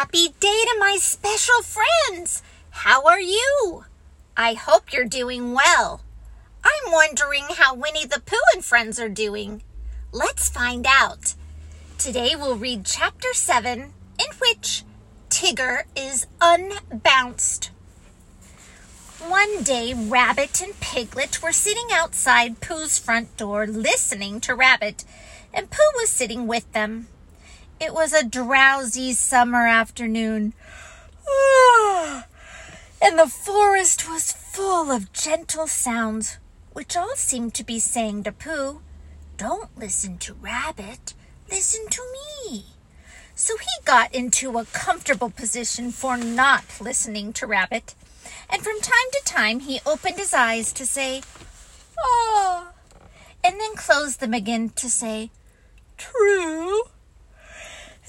Happy day to my special friends! How are you? I hope you're doing well. I'm wondering how Winnie the Pooh and friends are doing. Let's find out. Today we'll read chapter 7, in which Tigger is unbounced. One day, Rabbit and Piglet were sitting outside Pooh's front door listening to Rabbit, and Pooh was sitting with them. It was a drowsy summer afternoon. and the forest was full of gentle sounds, which all seemed to be saying to Pooh, Don't listen to Rabbit, listen to me. So he got into a comfortable position for not listening to Rabbit, and from time to time he opened his eyes to say, Ah, and then closed them again to say, True.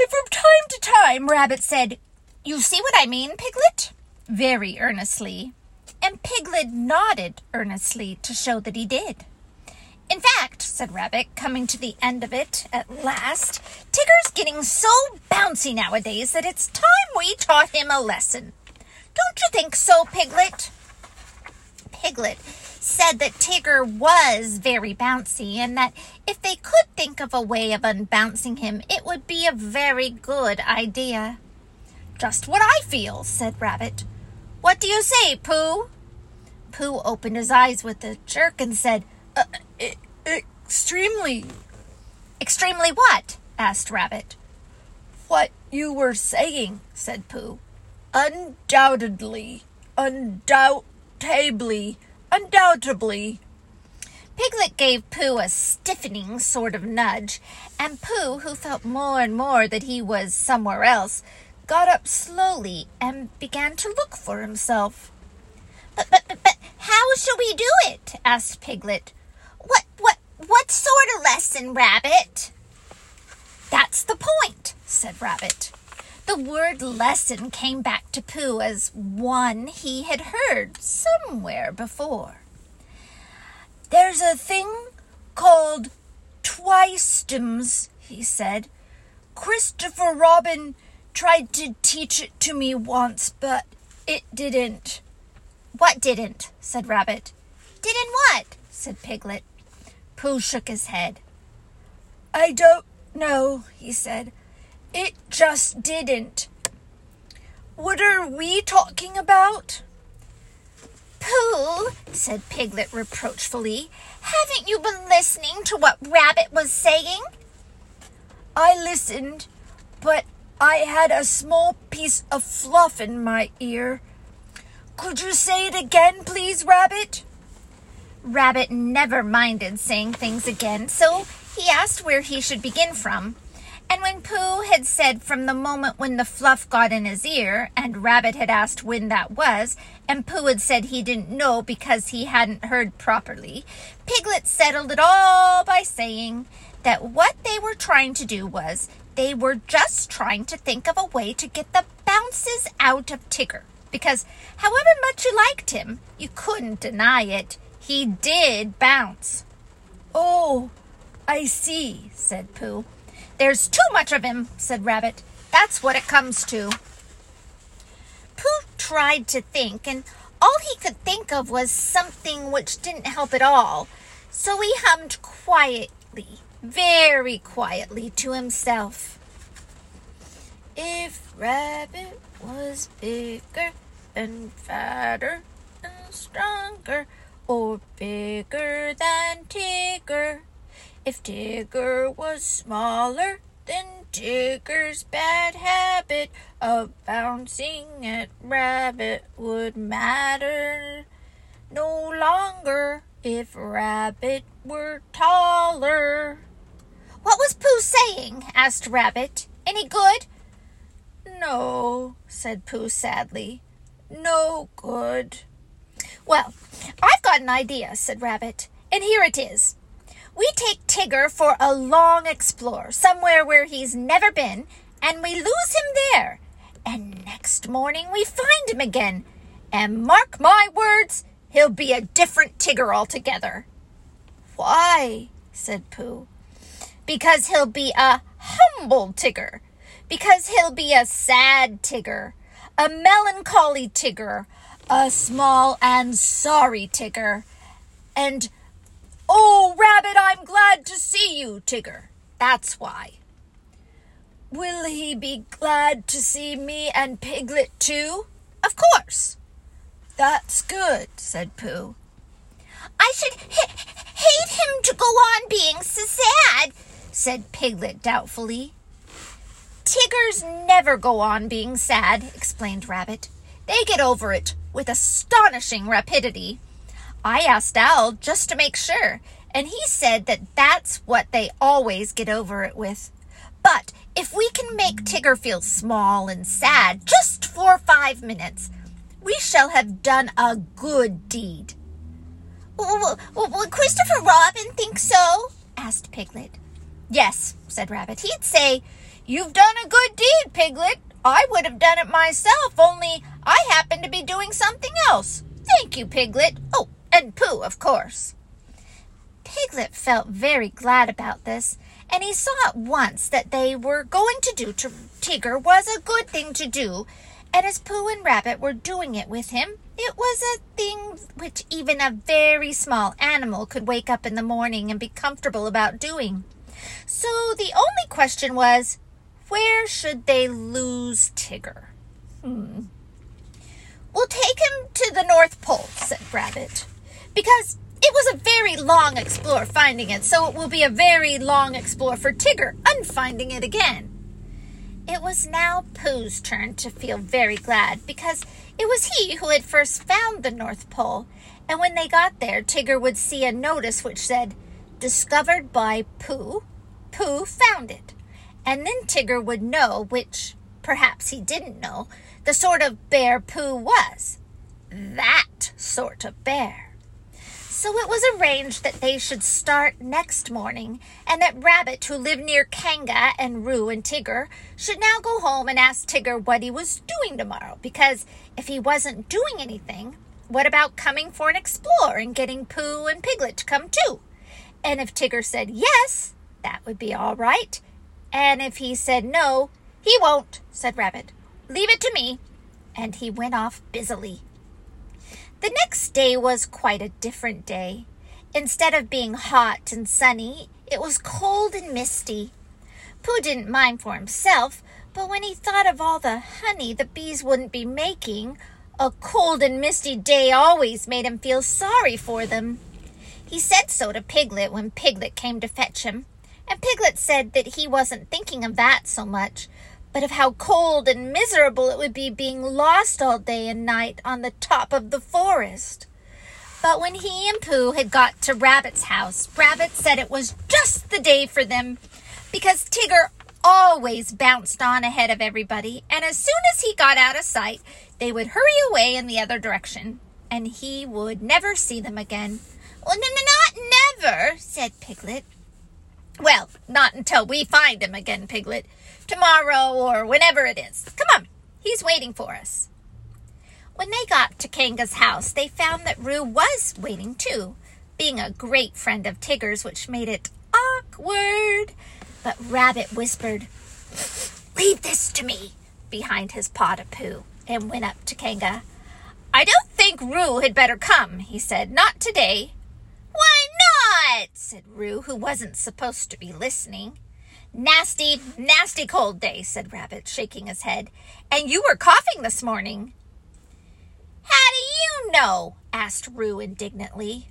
And from time to time, Rabbit said, You see what I mean, Piglet? very earnestly. And Piglet nodded earnestly to show that he did. In fact, said Rabbit, coming to the end of it at last, Tigger's getting so bouncy nowadays that it's time we taught him a lesson. Don't you think so, Piglet? Piglet said that Tigger was very bouncy and that if they could think of a way of unbouncing him, it would be a very good idea. Just what I feel, said Rabbit. What do you say, Pooh? Pooh opened his eyes with a jerk and said, uh, Extremely. Extremely what? asked Rabbit. What you were saying, said Pooh. Undoubtedly, undoubtably, undoubtedly. Piglet gave Pooh a stiffening sort of nudge, and Pooh, who felt more and more that he was somewhere else, got up slowly and began to look for himself. But, but, but, but how shall we do it? asked Piglet. What, what, what sort of lesson, Rabbit? That's the point, said Rabbit. The word lesson came back to Pooh as one he had heard somewhere before. There's a thing called twicedoms, he said. Christopher Robin tried to teach it to me once, but it didn't. What didn't? said Rabbit. Didn't what? said Piglet. Pooh shook his head. I don't know, he said. It just didn't. What are we talking about? Pooh, said Piglet reproachfully, haven't you been listening to what Rabbit was saying? I listened, but I had a small piece of fluff in my ear. Could you say it again, please, Rabbit? Rabbit never minded saying things again, so he asked where he should begin from. And when Pooh had said from the moment when the fluff got in his ear, and Rabbit had asked when that was, and Pooh had said he didn't know because he hadn't heard properly, Piglet settled it all by saying that what they were trying to do was they were just trying to think of a way to get the bounces out of Tigger. Because however much you liked him, you couldn't deny it. He did bounce. Oh, I see, said Pooh. There's too much of him, said Rabbit. That's what it comes to. Pooh tried to think, and all he could think of was something which didn't help at all. So he hummed quietly, very quietly to himself. If Rabbit was bigger and fatter and stronger, or bigger than Tigger, if Tigger was smaller, then Tigger's bad habit of bouncing at Rabbit would matter no longer if Rabbit were taller. What was Pooh saying? asked Rabbit. Any good? No, said Pooh sadly. No good. Well, I've got an idea, said Rabbit, and here it is. We take Tigger for a long explore, somewhere where he's never been, and we lose him there. And next morning we find him again. And mark my words, he'll be a different Tigger altogether. Why? said Pooh. Because he'll be a humble Tigger. because he'll be a sad Tigger, a melancholy Tigger, a small and sorry Tigger, and Oh, Rabbit, I'm glad to see you, Tigger. That's why. Will he be glad to see me and Piglet too? Of course. That's good, said Pooh. I should h- hate him to go on being so sad, said Piglet doubtfully. Tiggers never go on being sad, explained Rabbit. They get over it with astonishing rapidity. I asked Owl just to make sure, and he said that that's what they always get over it with. But if we can make Tigger feel small and sad just for five minutes, we shall have done a good deed. Will, Christopher Robin think so? asked Piglet. Yes, said Rabbit. He'd say, You've done a good deed, Piglet. I would have done it myself, only I happen to be doing something else. Thank you, Piglet. Oh, and Pooh, of course. Piglet felt very glad about this, and he saw at once that they were going to do to Tigger was a good thing to do, and as Pooh and Rabbit were doing it with him, it was a thing which even a very small animal could wake up in the morning and be comfortable about doing. So the only question was, where should they lose Tigger? Hmm. We'll take him to the North Pole, said Rabbit because it was a very long explore finding it, so it will be a very long explore for Tigger unfinding it again. It was now Pooh's turn to feel very glad because it was he who had first found the North Pole, and when they got there, Tigger would see a notice which said, Discovered by Pooh. Pooh found it. And then Tigger would know, which perhaps he didn't know, the sort of bear Pooh was. That sort of bear. So it was arranged that they should start next morning, and that Rabbit, who lived near Kanga and Roo and Tigger, should now go home and ask Tigger what he was doing tomorrow, because if he wasn't doing anything, what about coming for an explore and getting Pooh and Piglet to come too? And if Tigger said yes, that would be all right. And if he said no, he won't, said Rabbit. Leave it to me. And he went off busily. The next day was quite a different day. Instead of being hot and sunny, it was cold and misty. Pooh didn't mind for himself, but when he thought of all the honey the bees wouldn't be making, a cold and misty day always made him feel sorry for them. He said so to Piglet when Piglet came to fetch him, and Piglet said that he wasn't thinking of that so much, but of how cold and miserable it would be being lost all day and night on the top of the forest. But when he and Pooh had got to Rabbit's house, Rabbit said it was just the day for them because Tigger always bounced on ahead of everybody, and as soon as he got out of sight, they would hurry away in the other direction, and he would never see them again. Well, no, no, not never, said Piglet. Well, not until we find him again, Piglet tomorrow or whenever it is. Come on, he's waiting for us. When they got to Kanga's house, they found that Roo was waiting too, being a great friend of Tigger's, which made it awkward. But Rabbit whispered, Leave this to me, behind his pot of poo, and went up to Kanga. I don't think Roo had better come, he said. Not today. Not? said Roo, who wasn't supposed to be listening. Nasty, nasty cold day, said Rabbit, shaking his head. And you were coughing this morning. How do you know? asked Roo indignantly.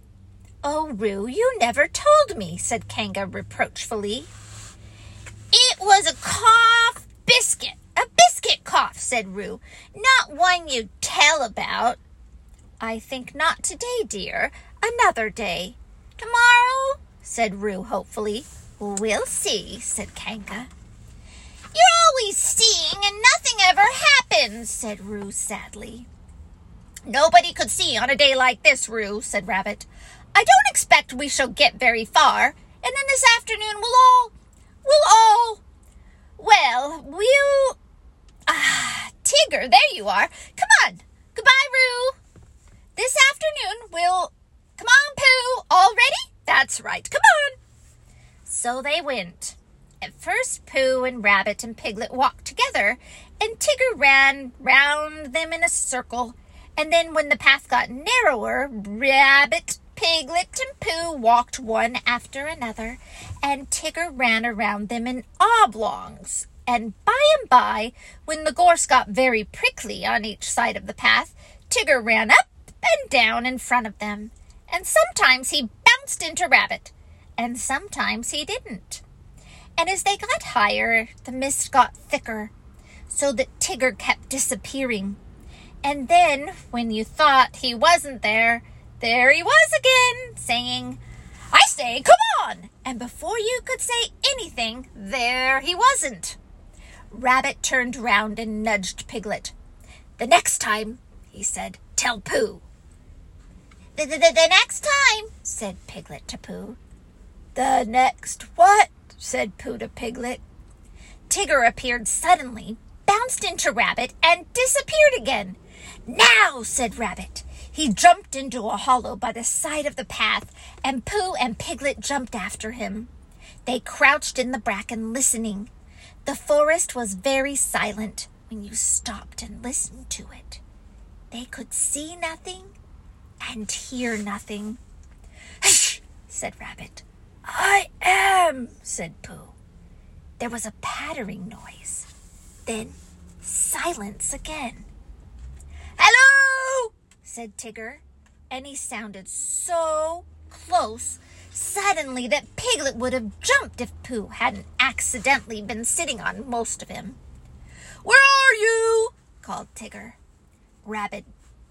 Oh, Roo, you never told me, said Kanga reproachfully. It was a cough biscuit, a biscuit cough, said Roo, not one you'd tell about. I think not today, dear. Another day. Tomorrow, said Roo hopefully. We'll see, said Kanga. You're always seeing and nothing ever happens, said Roo sadly. Nobody could see on a day like this, Roo, said Rabbit. I don't expect we shall get very far, and then this afternoon we'll all, we'll all, well, we'll, ah, Tigger, there you are. Come on. Goodbye, Roo. This afternoon we'll, come on, Pooh, all? That's right, come on. So they went. At first, Pooh and Rabbit and Piglet walked together, and Tigger ran round them in a circle. And then, when the path got narrower, Rabbit, Piglet, and Pooh walked one after another, and Tigger ran around them in oblongs. And by and by, when the gorse got very prickly on each side of the path, Tigger ran up and down in front of them. And sometimes he bounced into Rabbit, and sometimes he didn't. And as they got higher, the mist got thicker, so that Tigger kept disappearing. And then, when you thought he wasn't there, there he was again, saying, I say, come on! And before you could say anything, there he wasn't. Rabbit turned round and nudged Piglet. The next time, he said, tell Pooh. The, the, the, next time, said Piglet to Pooh. The next what? said Pooh to Piglet. Tigger appeared suddenly, bounced into Rabbit, and disappeared again. Now, said Rabbit. He jumped into a hollow by the side of the path, and Pooh and Piglet jumped after him. They crouched in the bracken, listening. The forest was very silent when you stopped and listened to it. They could see nothing and hear nothing. Hush, said Rabbit. I am, said Pooh. There was a pattering noise. Then silence again. Hello, said Tigger, and he sounded so close suddenly that Piglet would have jumped if Pooh hadn't accidentally been sitting on most of him. Where are you? called Tigger. Rabbit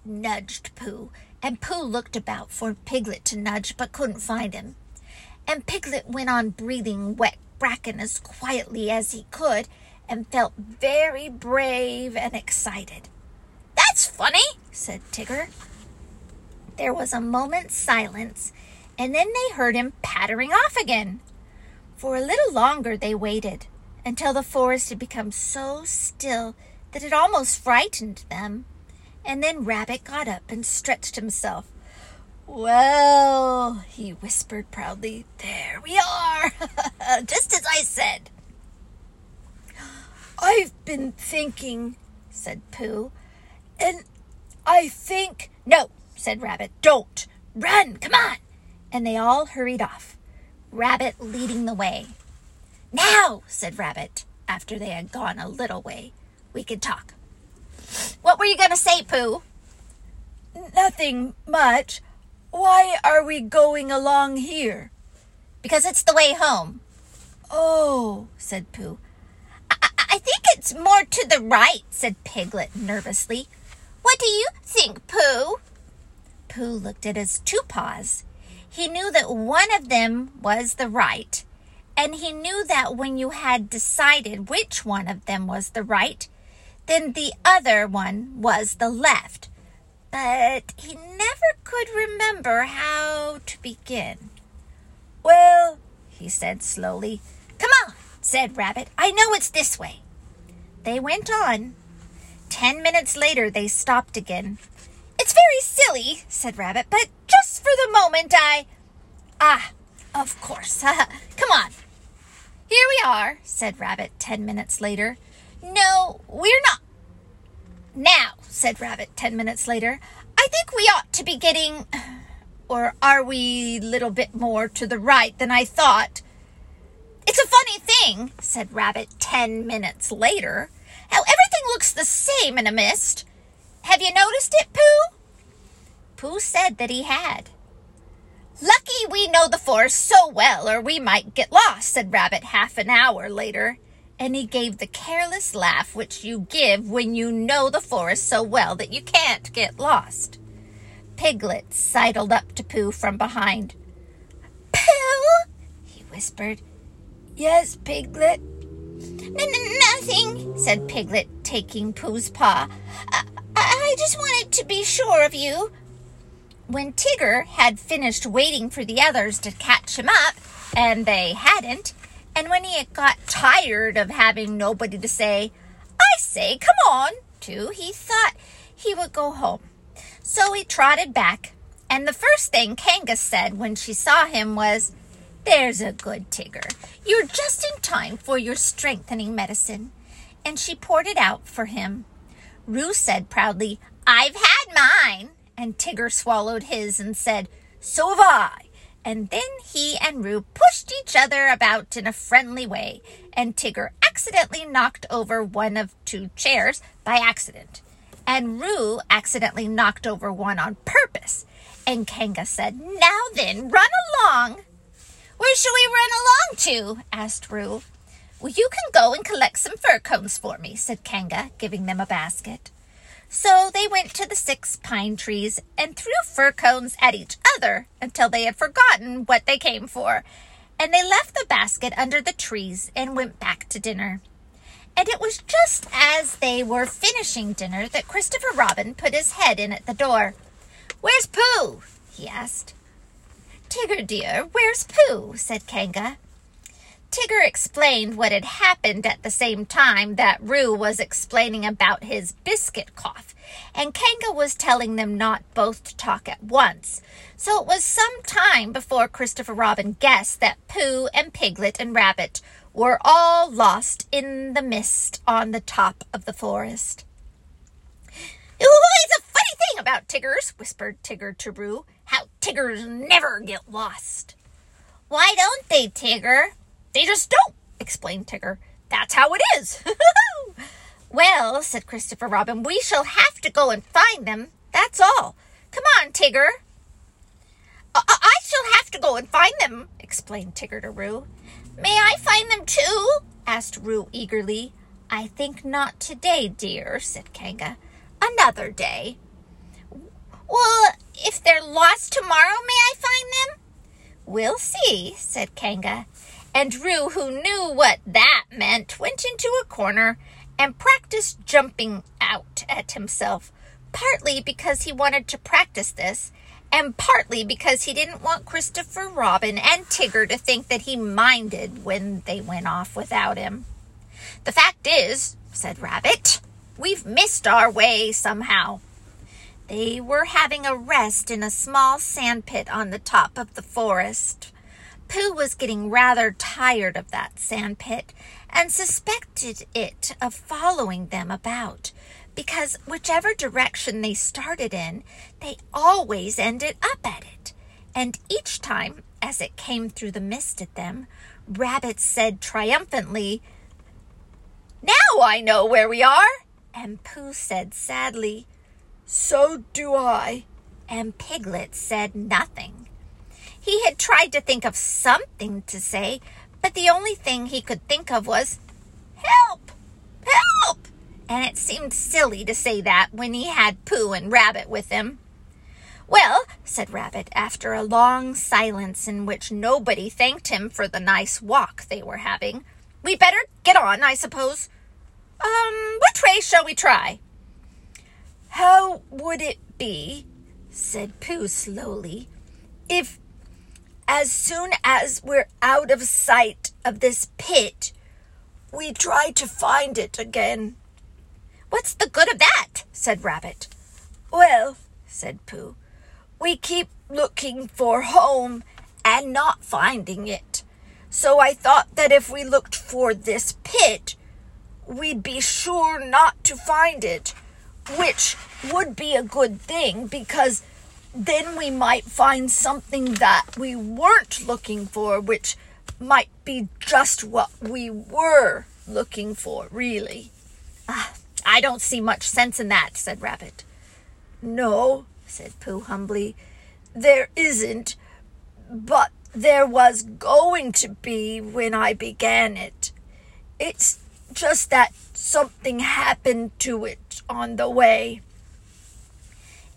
nudged Pooh, and Pooh looked about for Piglet to nudge but couldn't find him and Piglet went on breathing wet bracken as quietly as he could and felt very brave and excited. That's funny, said Tigger. There was a moment's silence, and then they heard him pattering off again. For a little longer they waited, until the forest had become so still that it almost frightened them. And then Rabbit got up and stretched himself well, he whispered proudly, there we are, just as I said. I've been thinking, said Pooh, and I think. No, said Rabbit, don't. Run, come on. And they all hurried off, Rabbit leading the way. Now, said Rabbit, after they had gone a little way, we can talk. What were you going to say, Pooh? Nothing much. Why are we going along here? Because it's the way home. Oh, said Pooh. I, I think it's more to the right, said Piglet nervously. What do you think, Pooh? Pooh looked at his two paws. He knew that one of them was the right, and he knew that when you had decided which one of them was the right, then the other one was the left but he never could remember how to begin. Well, he said slowly. Come on, said Rabbit. I know it's this way. They went on. Ten minutes later, they stopped again. It's very silly, said Rabbit, but just for the moment, I. Ah, of course. Come on. Here we are, said Rabbit ten minutes later. No, we're not. Now, said Rabbit ten minutes later, I think we ought to be getting. Or are we a little bit more to the right than I thought? It's a funny thing, said Rabbit ten minutes later, how everything looks the same in a mist. Have you noticed it, Pooh? Pooh said that he had. Lucky we know the forest so well, or we might get lost, said Rabbit half an hour later and he gave the careless laugh which you give when you know the forest so well that you can't get lost. Piglet sidled up to Pooh from behind. Pooh, he whispered. Yes, Piglet. N-n-nothing, said Piglet, taking Pooh's paw. I-, I just wanted to be sure of you. When Tigger had finished waiting for the others to catch him up, and they hadn't, and when he got tired of having nobody to say, I say, come on, to, he thought he would go home. So he trotted back, and the first thing Kangas said when she saw him was, There's a good Tigger. You're just in time for your strengthening medicine. And she poured it out for him. Roo said proudly, I've had mine. And Tigger swallowed his and said, So have I. And then he and Roo pushed each other about in a friendly way, and Tigger accidentally knocked over one of two chairs by accident. And Roo accidentally knocked over one on purpose. And Kanga said, Now then, run along. Where shall we run along to? asked Roo. Well, you can go and collect some fir cones for me, said Kanga, giving them a basket. So they went to the six pine trees and threw fir cones at each other until they had forgotten what they came for. And they left the basket under the trees and went back to dinner. And it was just as they were finishing dinner that Christopher Robin put his head in at the door. Where's Pooh? he asked. Tigger, dear, where's Pooh? said Kanga. Tigger explained what had happened at the same time that Roo was explaining about his biscuit cough, and Kanga was telling them not both to talk at once. So it was some time before Christopher Robin guessed that Pooh and Piglet and Rabbit were all lost in the mist on the top of the forest. it's a funny thing about Tiggers, whispered Tigger to Roo, how Tiggers never get lost. Why don't they, Tigger? They just don't, explained Tigger. That's how it is. well, said Christopher Robin, we shall have to go and find them. That's all. Come on, Tigger. I, I shall have to go and find them, explained Tigger to Roo. May I find them too? asked Roo eagerly. I think not today, dear, said Kanga. Another day. Well, if they're lost tomorrow, may I find them? We'll see, said Kanga and Roo, who knew what that meant, went into a corner and practiced jumping out at himself, partly because he wanted to practice this, and partly because he didn't want Christopher Robin and Tigger to think that he minded when they went off without him. The fact is, said Rabbit, we've missed our way somehow. They were having a rest in a small sandpit on the top of the forest. Pooh was getting rather tired of that sand pit and suspected it of following them about because whichever direction they started in, they always ended up at it. And each time, as it came through the mist at them, Rabbit said triumphantly, Now I know where we are. And Pooh said sadly, So do I. And Piglet said nothing. He had tried to think of something to say, but the only thing he could think of was, Help! Help! And it seemed silly to say that when he had Pooh and Rabbit with him. Well, said Rabbit, after a long silence in which nobody thanked him for the nice walk they were having, we'd better get on, I suppose. Um, which way shall we try? How would it be, said Pooh slowly, if as soon as we're out of sight of this pit, we try to find it again. What's the good of that? said Rabbit. Well, said Pooh, we keep looking for home and not finding it. So I thought that if we looked for this pit, we'd be sure not to find it, which would be a good thing because then we might find something that we weren't looking for, which might be just what we were looking for, really. Ah, I don't see much sense in that, said Rabbit. No, said Pooh humbly, there isn't, but there was going to be when I began it. It's just that something happened to it on the way.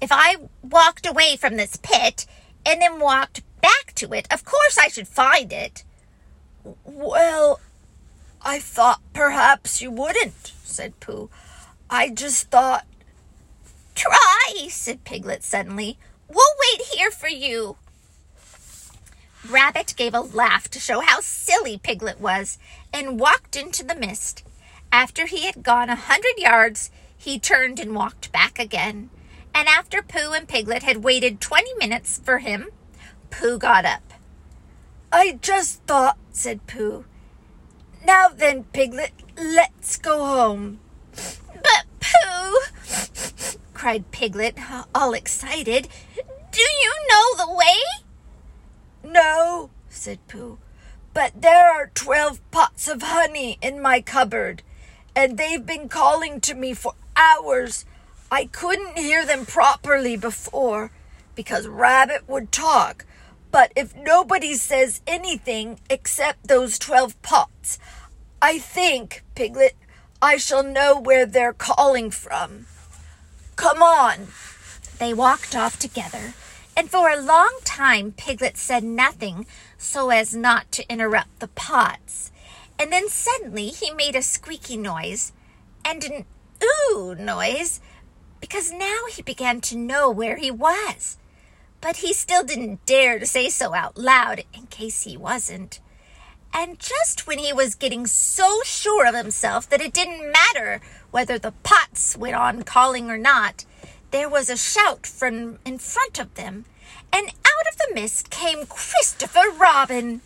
If I walked away from this pit and then walked back to it, of course I should find it. Well, I thought perhaps you wouldn't, said Pooh. I just thought. Try, said Piglet suddenly. We'll wait here for you. Rabbit gave a laugh to show how silly Piglet was and walked into the mist. After he had gone a hundred yards, he turned and walked back again and after Pooh and Piglet had waited 20 minutes for him, Pooh got up. I just thought, said Pooh. Now then, Piglet, let's go home. But, Pooh, cried Piglet, all excited, do you know the way? No, said Pooh, but there are twelve pots of honey in my cupboard, and they've been calling to me for hours. I couldn't hear them properly before because Rabbit would talk. But if nobody says anything except those twelve pots, I think, Piglet, I shall know where they're calling from. Come on. They walked off together, and for a long time Piglet said nothing so as not to interrupt the pots. And then suddenly he made a squeaky noise and an ooh noise because now he began to know where he was. But he still didn't dare to say so out loud in case he wasn't. And just when he was getting so sure of himself that it didn't matter whether the pots went on calling or not, there was a shout from in front of them, and out of the mist came Christopher Robin.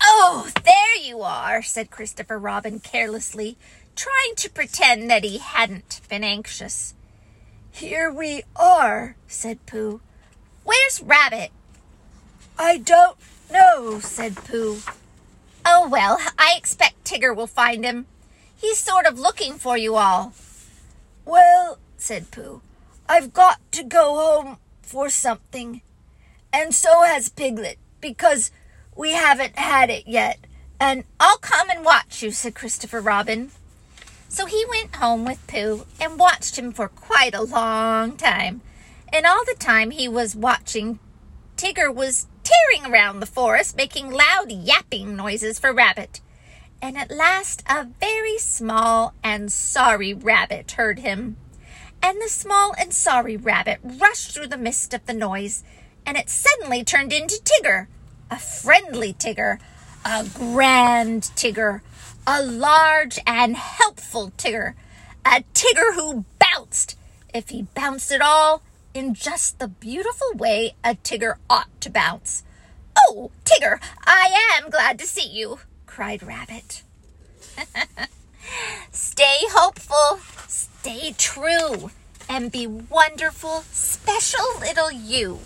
Oh, there you are, said Christopher Robin carelessly, trying to pretend that he hadn't been anxious. Here we are, said Pooh. Where's Rabbit? I don't know, said Pooh. Oh, well, I expect Tigger will find him. He's sort of looking for you all. Well, said Pooh, I've got to go home for something. And so has Piglet, because we haven't had it yet. And I'll come and watch you, said Christopher Robin. So he went home with Pooh and watched him for quite a long time. And all the time he was watching, Tigger was tearing around the forest, making loud yapping noises for Rabbit. And at last a very small and sorry rabbit heard him. And the small and sorry rabbit rushed through the mist of the noise, and it suddenly turned into Tigger, a friendly Tigger, a grand Tigger, a large and helpful Tigger, a Tigger who bounced, if he bounced at all, in just the beautiful way a Tigger ought to bounce. Oh, Tigger, I am glad to see you, cried Rabbit. stay hopeful, stay true, and be wonderful, special little you.